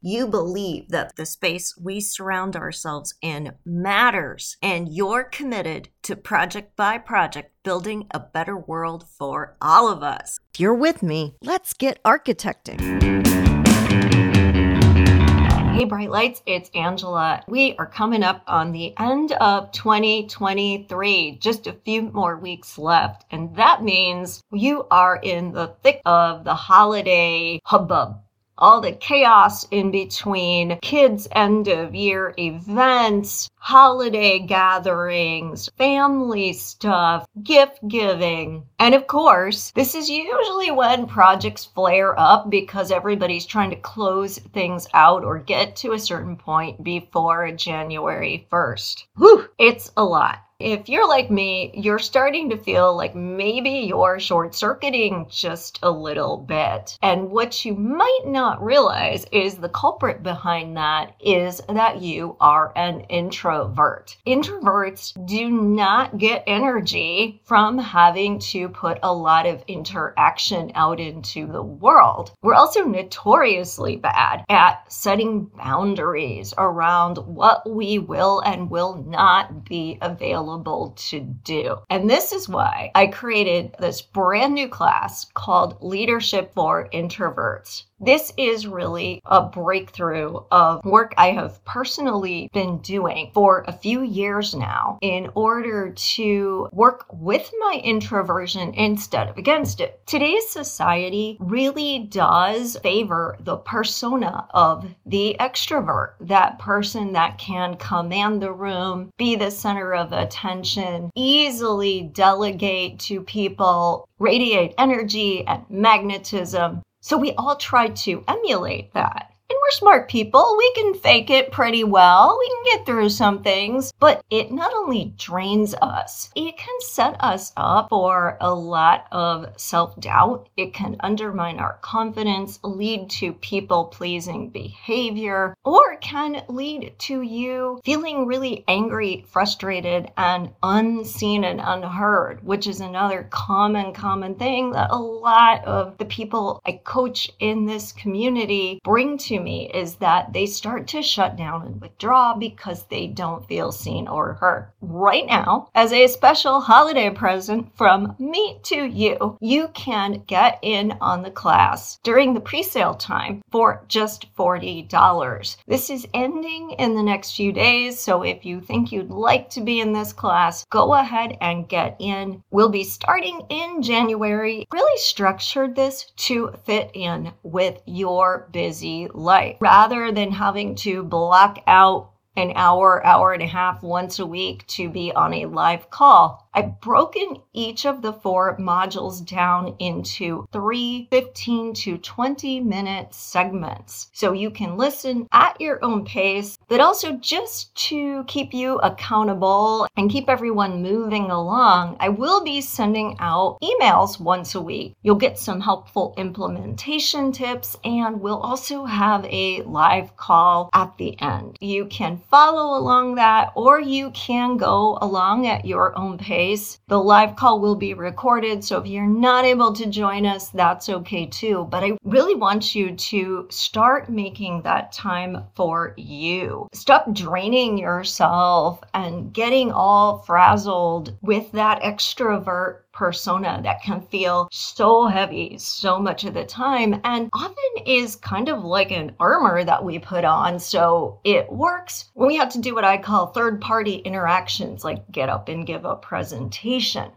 you believe that the space we surround ourselves in matters and you're committed to project by project building a better world for all of us. If you're with me, let's get architecting. Hey, Bright Lights, it's Angela. We are coming up on the end of 2023, just a few more weeks left. And that means you are in the thick of the holiday hubbub all the chaos in between kids' end of year events, holiday gatherings, family stuff, gift giving. And of course, this is usually when projects flare up because everybody's trying to close things out or get to a certain point before January 1st. Whew, it's a lot. If you're like me, you're starting to feel like maybe you're short circuiting just a little bit. And what you might not realize is the culprit behind that is that you are an introvert. Introverts do not get energy from having to put a lot of interaction out into the world. We're also notoriously bad at setting boundaries around what we will and will not be available available to do. And this is why I created this brand new class called Leadership for Introverts. This is really a breakthrough of work I have personally been doing for a few years now in order to work with my introversion instead of against it. Today's society really does favor the persona of the extrovert, that person that can command the room, be the center of attention, easily delegate to people, radiate energy and magnetism. So we all try to emulate that. We're smart people. We can fake it pretty well. We can get through some things. But it not only drains us, it can set us up for a lot of self doubt. It can undermine our confidence, lead to people pleasing behavior, or can lead to you feeling really angry, frustrated, and unseen and unheard, which is another common, common thing that a lot of the people I coach in this community bring to me is that they start to shut down and withdraw because they don't feel seen or heard. Right now, as a special holiday present from me to you, you can get in on the class during the pre sale time for just $40. This is ending in the next few days, so if you think you'd like to be in this class, go ahead and get in. We'll be starting in January. Really structured this to fit in with your busy life rather than having to block out an hour, hour and a half once a week to be on a live call. I've broken each of the four modules down into three 15 to 20 minute segments. So you can listen at your own pace, but also just to keep you accountable and keep everyone moving along, I will be sending out emails once a week. You'll get some helpful implementation tips, and we'll also have a live call at the end. You can follow along that, or you can go along at your own pace the live call will be recorded, so if you're not able to join us, that's okay too. But I really want you to start making that time for you. Stop draining yourself and getting all frazzled with that extrovert persona that can feel so heavy so much of the time and often is kind of like an armor that we put on. So it works when we have to do what I call third party interactions, like get up and give a presentation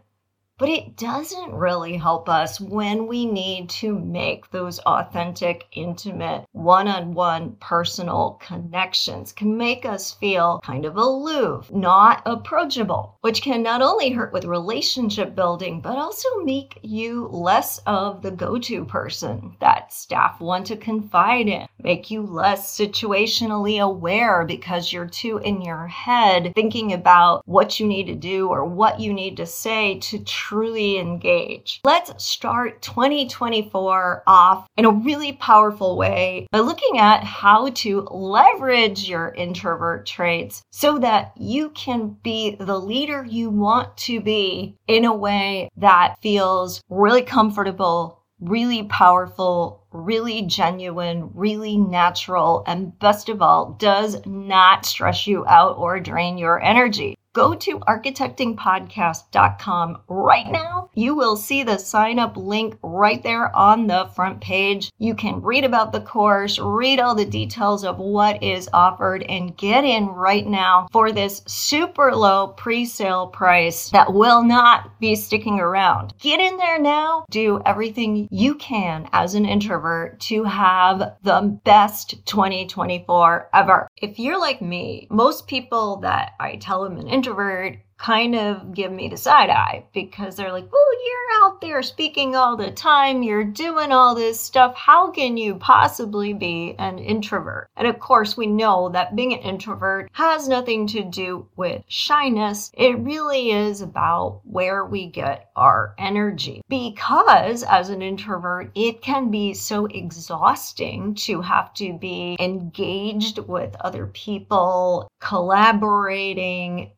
but it doesn't really help us when we need to make those authentic, intimate, one on one personal connections, can make us feel kind of aloof, not approachable, which can not only hurt with relationship building, but also make you less of the go to person that staff want to confide in, make you less situationally aware because you're too in your head thinking about what you need to do or what you need to say to truly engage. Let's start 2024 off in a really powerful way by looking at how to leverage your introvert traits so that you can be the leader you want to be in a way that feels really comfortable, really powerful, really genuine, really natural, and best of all, does not stress you out or drain your energy go to architectingpodcast.com right now. You will see the sign up link right there on the front page. You can read about the course, read all the details of what is offered, and get in right now for this super low pre sale price that will not be sticking around. Get in there now. Do everything you can as an introvert to have the best 2024 ever. If you're like me, most people that I tell them an introvert kind of give me the side eye because they're like, well, you're out there speaking all the time, you're doing all this stuff. How can you possibly be an introvert? And of course, we know that being an introvert has nothing to do with shyness. It really is about where we get our energy. Because as an introvert, it can be so exhausting to have to be engaged with other people, collaborating,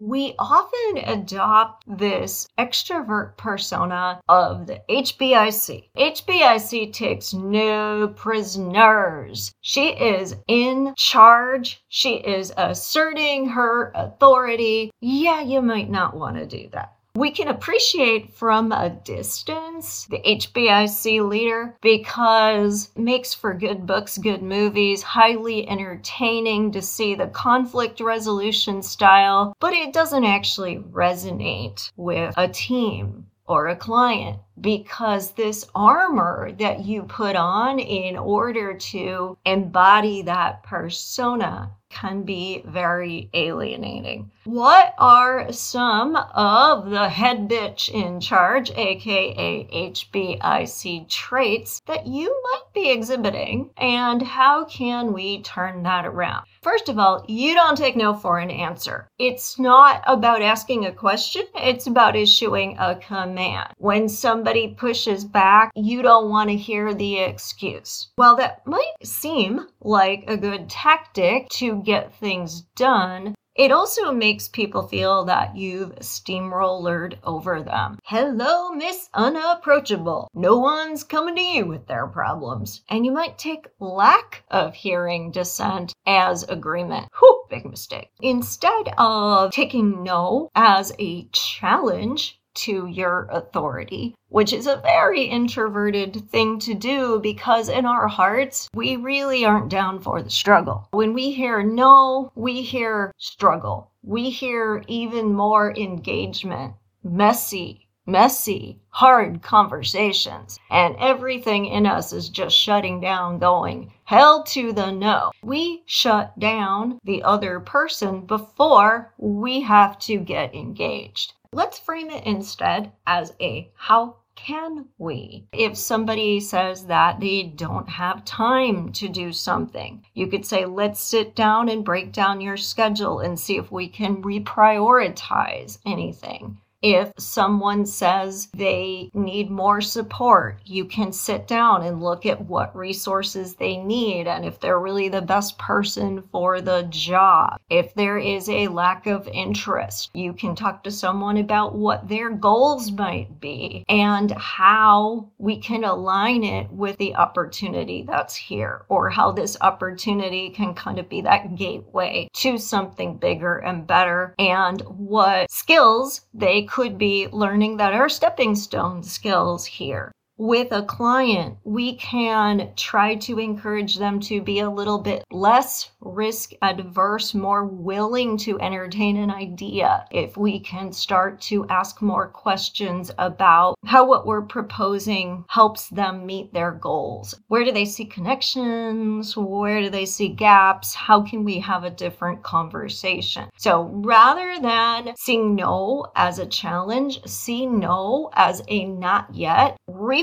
we often adopt this extrovert persona of the HBIC. HBIC takes no prisoners. She is in charge. She is asserting her authority. Yeah, you might not want to do that. We can appreciate from a distance the HBIC leader because makes for good books, good movies, highly entertaining to see the conflict resolution style, but it doesn't actually resonate with a team or a client because this armor that you put on in order to embody that persona can be very alienating. What are some of the head bitch in charge, aka HBIC traits, that you might be exhibiting, and how can we turn that around? First of all, you don't take no for an answer. It's not about asking a question, it's about issuing a command. When somebody pushes back, you don't want to hear the excuse. While that might seem like a good tactic to get things done, it also makes people feel that you've steamrollered over them. Hello, Miss Unapproachable. No one's coming to you with their problems. And you might take lack of hearing dissent as agreement. Whew, big mistake. Instead of taking no as a challenge, to your authority, which is a very introverted thing to do because in our hearts, we really aren't down for the struggle. When we hear no, we hear struggle. We hear even more engagement, messy, messy, hard conversations, and everything in us is just shutting down, going, hell to the no. We shut down the other person before we have to get engaged. Let's frame it instead as a how can we? If somebody says that they don't have time to do something, you could say, let's sit down and break down your schedule and see if we can reprioritize anything. If someone says they need more support, you can sit down and look at what resources they need and if they're really the best person for the job. If there is a lack of interest, you can talk to someone about what their goals might be and how we can align it with the opportunity that's here or how this opportunity can kind of be that gateway to something bigger and better and what skills they could be learning that are stepping stone skills here with a client, we can try to encourage them to be a little bit less risk adverse, more willing to entertain an idea. If we can start to ask more questions about how what we're proposing helps them meet their goals. Where do they see connections? Where do they see gaps? How can we have a different conversation? So rather than seeing no as a challenge, see no as a not yet,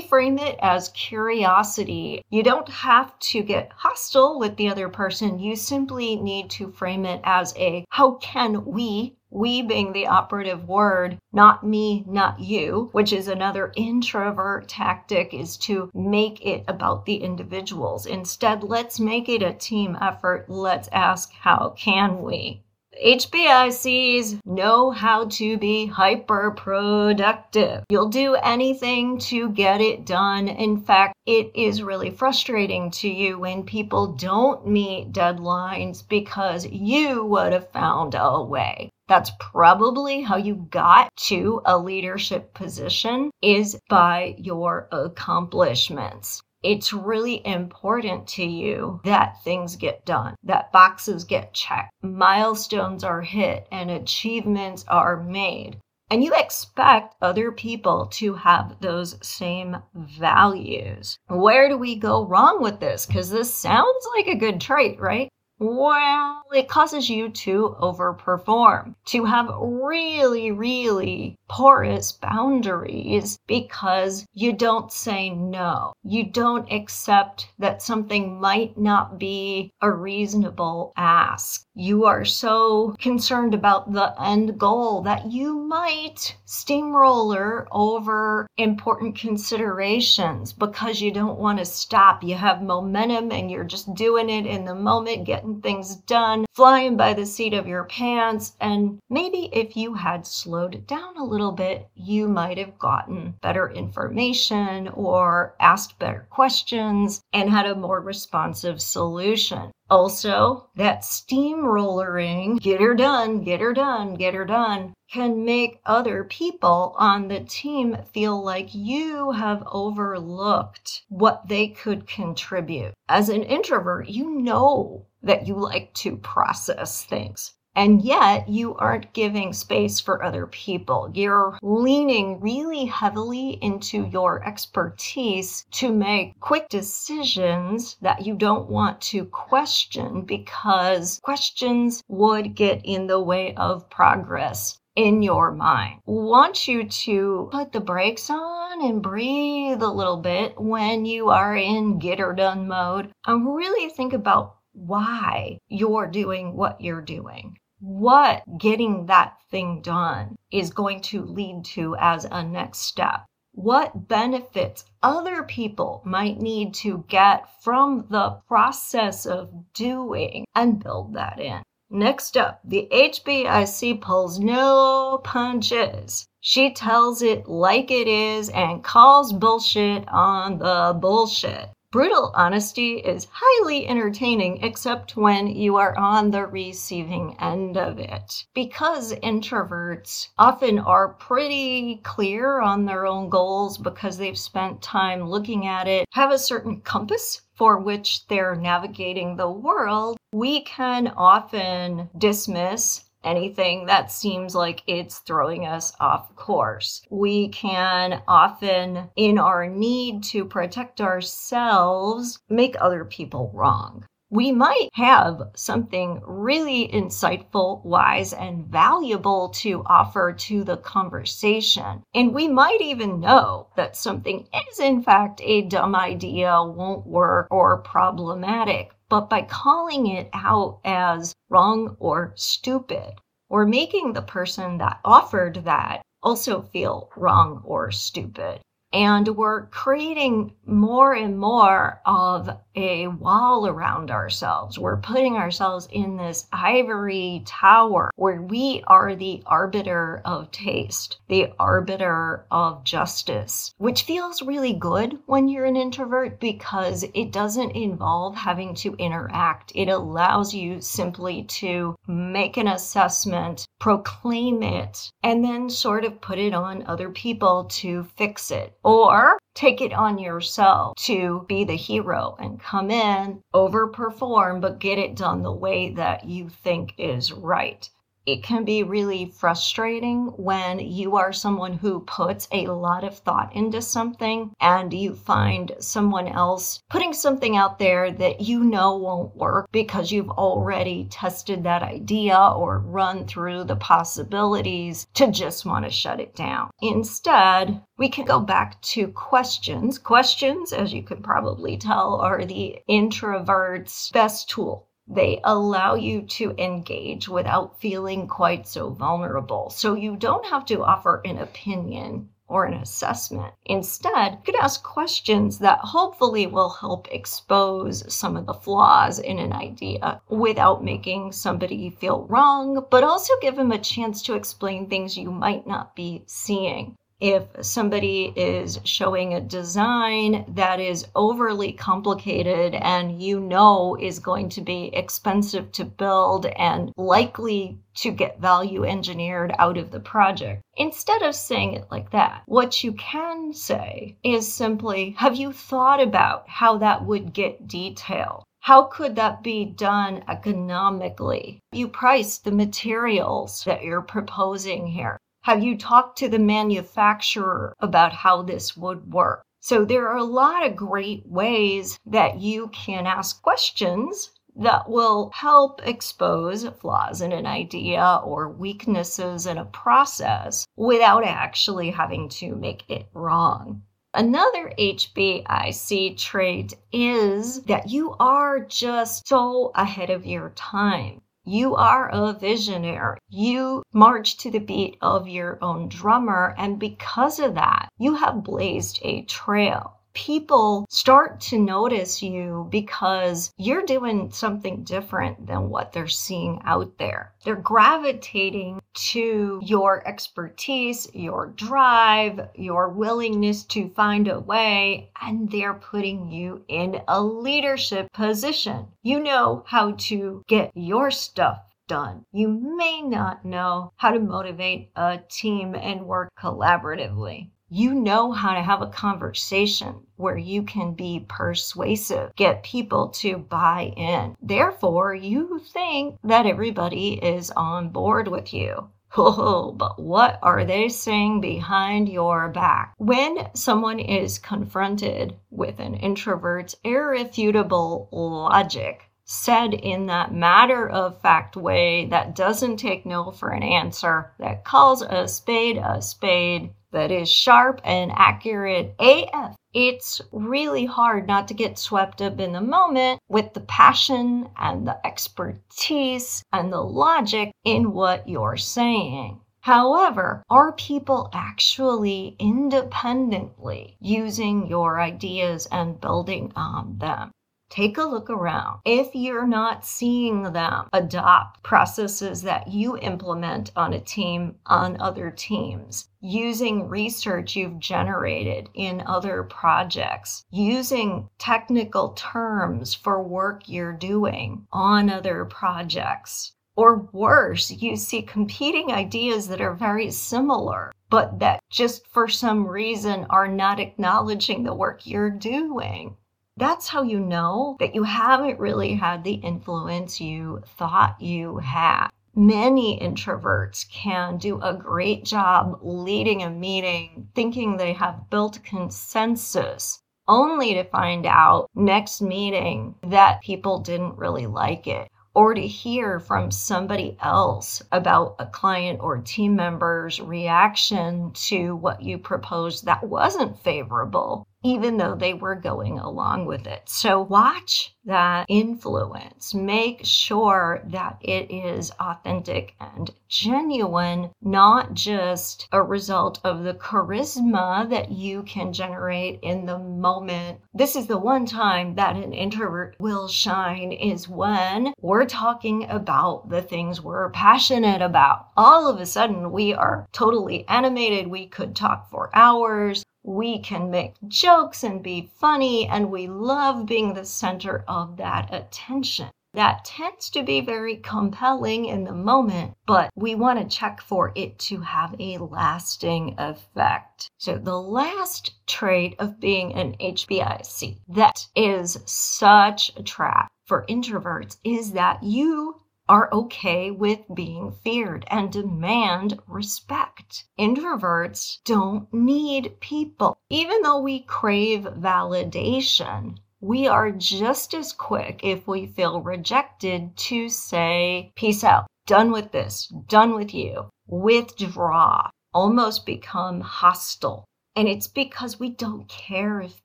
reframe it as curiosity. You don't have to get hostile with the other person. You simply need to frame it as a how can we we being the operative word, not me, not you, which is another introvert tactic, is to make it about the individuals. Instead, let's make it a team effort. Let's ask, how can we? HBICs know how to be hyper productive. You'll do anything to get it done. In fact, it is really frustrating to you when people don't meet deadlines because you would have found a way. That's probably how you got to a leadership position is by your accomplishments it's really important to you that things get done, that boxes get checked, milestones are hit, and achievements are made. And you expect other people to have those same values. Where do we go wrong with this? Because this sounds like a good trait, right? Well, it causes you to overperform, to have really, really porous boundaries because you don't say no. You don't accept that something might not be a reasonable ask. You are so concerned about the end goal that you might steamroller over important considerations because you don't want to stop. You have momentum and you're just doing it in the moment, getting things done, flying by the seat of your pants. And maybe if you had slowed down a little bit, you might have gotten better information or asked better questions and had a more responsive solution. Also, that steamrollering, get her done, get her done, get her done, can make other people on the team feel like you have overlooked what they could contribute. As an introvert, you know that you like to process things. And yet you aren't giving space for other people. You're leaning really heavily into your expertise to make quick decisions that you don't want to question because questions would get in the way of progress in your mind. Want you to put the brakes on and breathe a little bit when you are in get her done mode and really think about why you're doing what you're doing what getting that thing done is going to lead to as a next step. What benefits other people might need to get from the process of doing and build that in. Next up, the HBIC pulls no punches. She tells it like it is and calls bullshit on the bullshit. Brutal honesty is highly entertaining, except when you are on the receiving end of it. Because introverts often are pretty clear on their own goals because they've spent time looking at it, have a certain compass for which they're navigating the world, we can often dismiss anything that seems like it's throwing us off course. We can often, in our need to protect ourselves, make other people wrong. We might have something really insightful, wise, and valuable to offer to the conversation. And we might even know that something is, in fact, a dumb idea, won't work, or problematic but by calling it out as wrong or stupid, we're making the person that offered that also feel wrong or stupid. And we're creating more and more of a wall around ourselves. We're putting ourselves in this ivory tower where we are the arbiter of taste, the arbiter of justice, which feels really good when you're an introvert because it doesn't involve having to interact. It allows you simply to make an assessment, proclaim it, and then sort of put it on other people to fix it or take it on yourself to be the hero and come in, overperform, but get it done the way that you think is right. It can be really frustrating when you are someone who puts a lot of thought into something and you find someone else putting something out there that you know won't work because you've already tested that idea or run through the possibilities to just want to shut it down. Instead, we can go back to questions. Questions, as you can probably tell, are the introvert's best tool they oh. allow you to engage without feeling quite so vulnerable. So you don't have to offer an opinion or an assessment. Instead, you could ask questions that hopefully will help expose some of the flaws in an idea without making somebody feel wrong, but also give them a chance to explain things you might not be seeing if somebody is showing a design that is overly complicated and you know is going to be expensive to build and likely to get value engineered out of the project. Instead of saying it like that, what you can say is simply, have you thought about how that would get detailed? How could that be done economically? You price the materials that you're proposing here. Have you talked to the manufacturer about how this would work? So there are a lot of great ways that you can ask questions that will help expose flaws in an idea or weaknesses in a process without actually having to make it wrong. Another HBIC trait is that you are just so ahead of your time. You are a visionary. You march to the beat of your own drummer. And because of that, you have blazed a trail people start to notice you because you're doing something different than what they're seeing out there. They're gravitating to your expertise, your drive, your willingness to find a way, and they're putting you in a leadership position. You know how to get your stuff done. You may not know how to motivate a team and work collaboratively you know how to have a conversation where you can be persuasive, get people to buy in. Therefore, you think that everybody is on board with you. Oh, but what are they saying behind your back? When someone is confronted with an introvert's irrefutable logic, said in that matter of fact way that doesn't take no for an answer, that calls a spade a spade, that is sharp and accurate AF. It's really hard not to get swept up in the moment with the passion and the expertise and the logic in what you're saying. However, are people actually independently using your ideas and building on them? Take a look around. If you're not seeing them adopt processes that you implement on a team, on other teams, using research you've generated in other projects, using technical terms for work you're doing on other projects. Or worse, you see competing ideas that are very similar, but that just for some reason are not acknowledging the work you're doing that's how you know that you haven't really had the influence you thought you had. Many introverts can do a great job leading a meeting thinking they have built consensus, only to find out next meeting that people didn't really like it or to hear from somebody else about a client or team member's reaction to what you proposed that wasn't favorable even though they were going along with it. So watch that influence. Make sure that it is authentic and genuine, not just a result of the charisma that you can generate in the moment. This is the one time that an introvert will shine is when we're talking about the things we're passionate about. All of a sudden, we are totally animated. We could talk for hours we can make jokes and be funny, and we love being the center of that attention. That tends to be very compelling in the moment, but we want to check for it to have a lasting effect. So, the last trait of being an HBIC that is such a trap for introverts is that you are okay with being feared and demand respect. Introverts don't need people. Even though we crave validation, we are just as quick if we feel rejected to say, peace out, done with this, done with you, withdraw, almost become hostile. And it's because we don't care if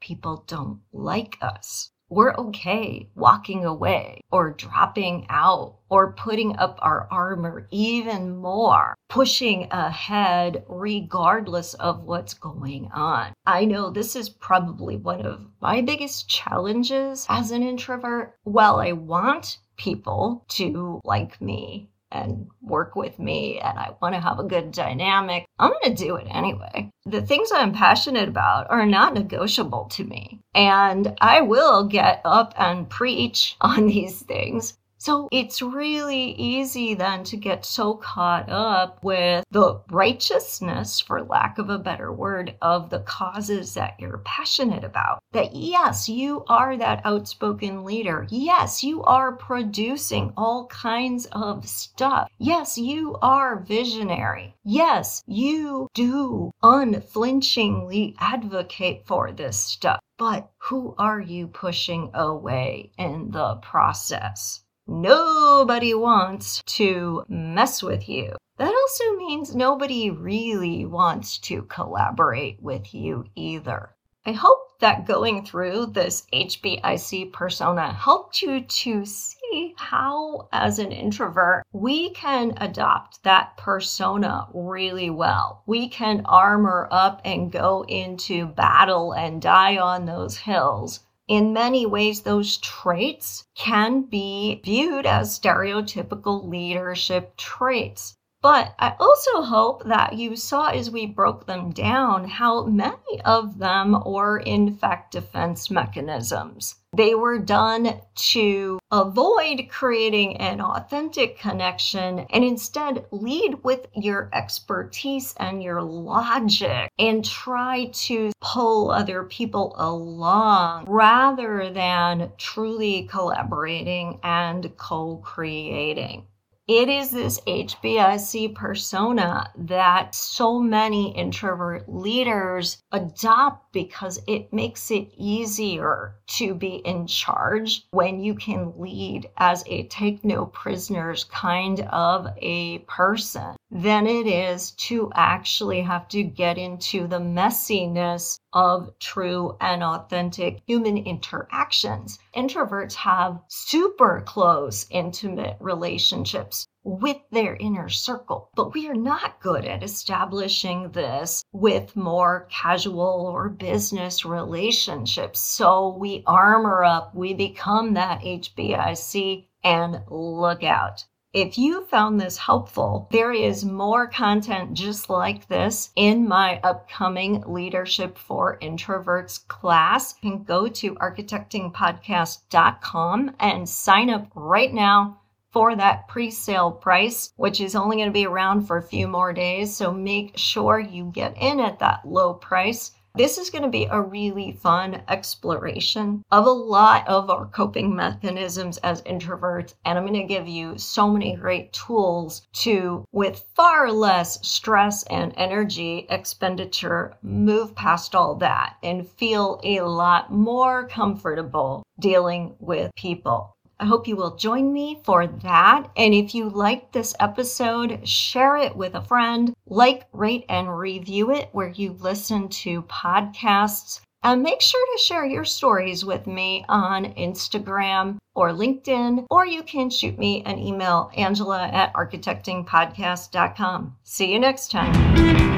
people don't like us we're okay walking away or dropping out or putting up our armor even more, pushing ahead regardless of what's going on. I know this is probably one of my biggest challenges as an introvert. While I want people to like me and work with me and I want to have a good dynamic, I'm going to do it anyway. The things I'm passionate about are not negotiable to me. And I will get up and preach on these things so it's really easy then to get so caught up with the righteousness, for lack of a better word, of the causes that you're passionate about. That yes, you are that outspoken leader. Yes, you are producing all kinds of stuff. Yes, you are visionary. Yes, you do unflinchingly advocate for this stuff. But who are you pushing away in the process? Nobody wants to mess with you. That also means nobody really wants to collaborate with you either. I hope that going through this HBIC persona helped you to see how, as an introvert, we can adopt that persona really well. We can armor up and go into battle and die on those hills in many ways, those traits can be viewed as stereotypical leadership traits. But I also hope that you saw as we broke them down how many of them were, in fact, defense mechanisms. They were done to avoid creating an authentic connection and instead lead with your expertise and your logic and try to pull other people along rather than truly collaborating and co creating. It is this HBIC persona that so many introvert leaders adopt because it makes it easier to be in charge when you can lead as a take no prisoners kind of a person than it is to actually have to get into the messiness of true and authentic human interactions. Introverts have super close, intimate relationships with their inner circle, but we are not good at establishing this with more casual or business relationships. So we armor up, we become that HBIC, and look out. If you found this helpful, there is more content just like this in my upcoming Leadership for Introverts class. You can go to architectingpodcast.com and sign up right now for that pre sale price, which is only going to be around for a few more days. So make sure you get in at that low price. This is going to be a really fun exploration of a lot of our coping mechanisms as introverts. And I'm going to give you so many great tools to, with far less stress and energy expenditure, move past all that and feel a lot more comfortable dealing with people. I hope you will join me for that. And if you liked this episode, share it with a friend, like, rate, and review it where you listen to podcasts. And make sure to share your stories with me on Instagram or LinkedIn, or you can shoot me an email, angela at architectingpodcast.com. See you next time.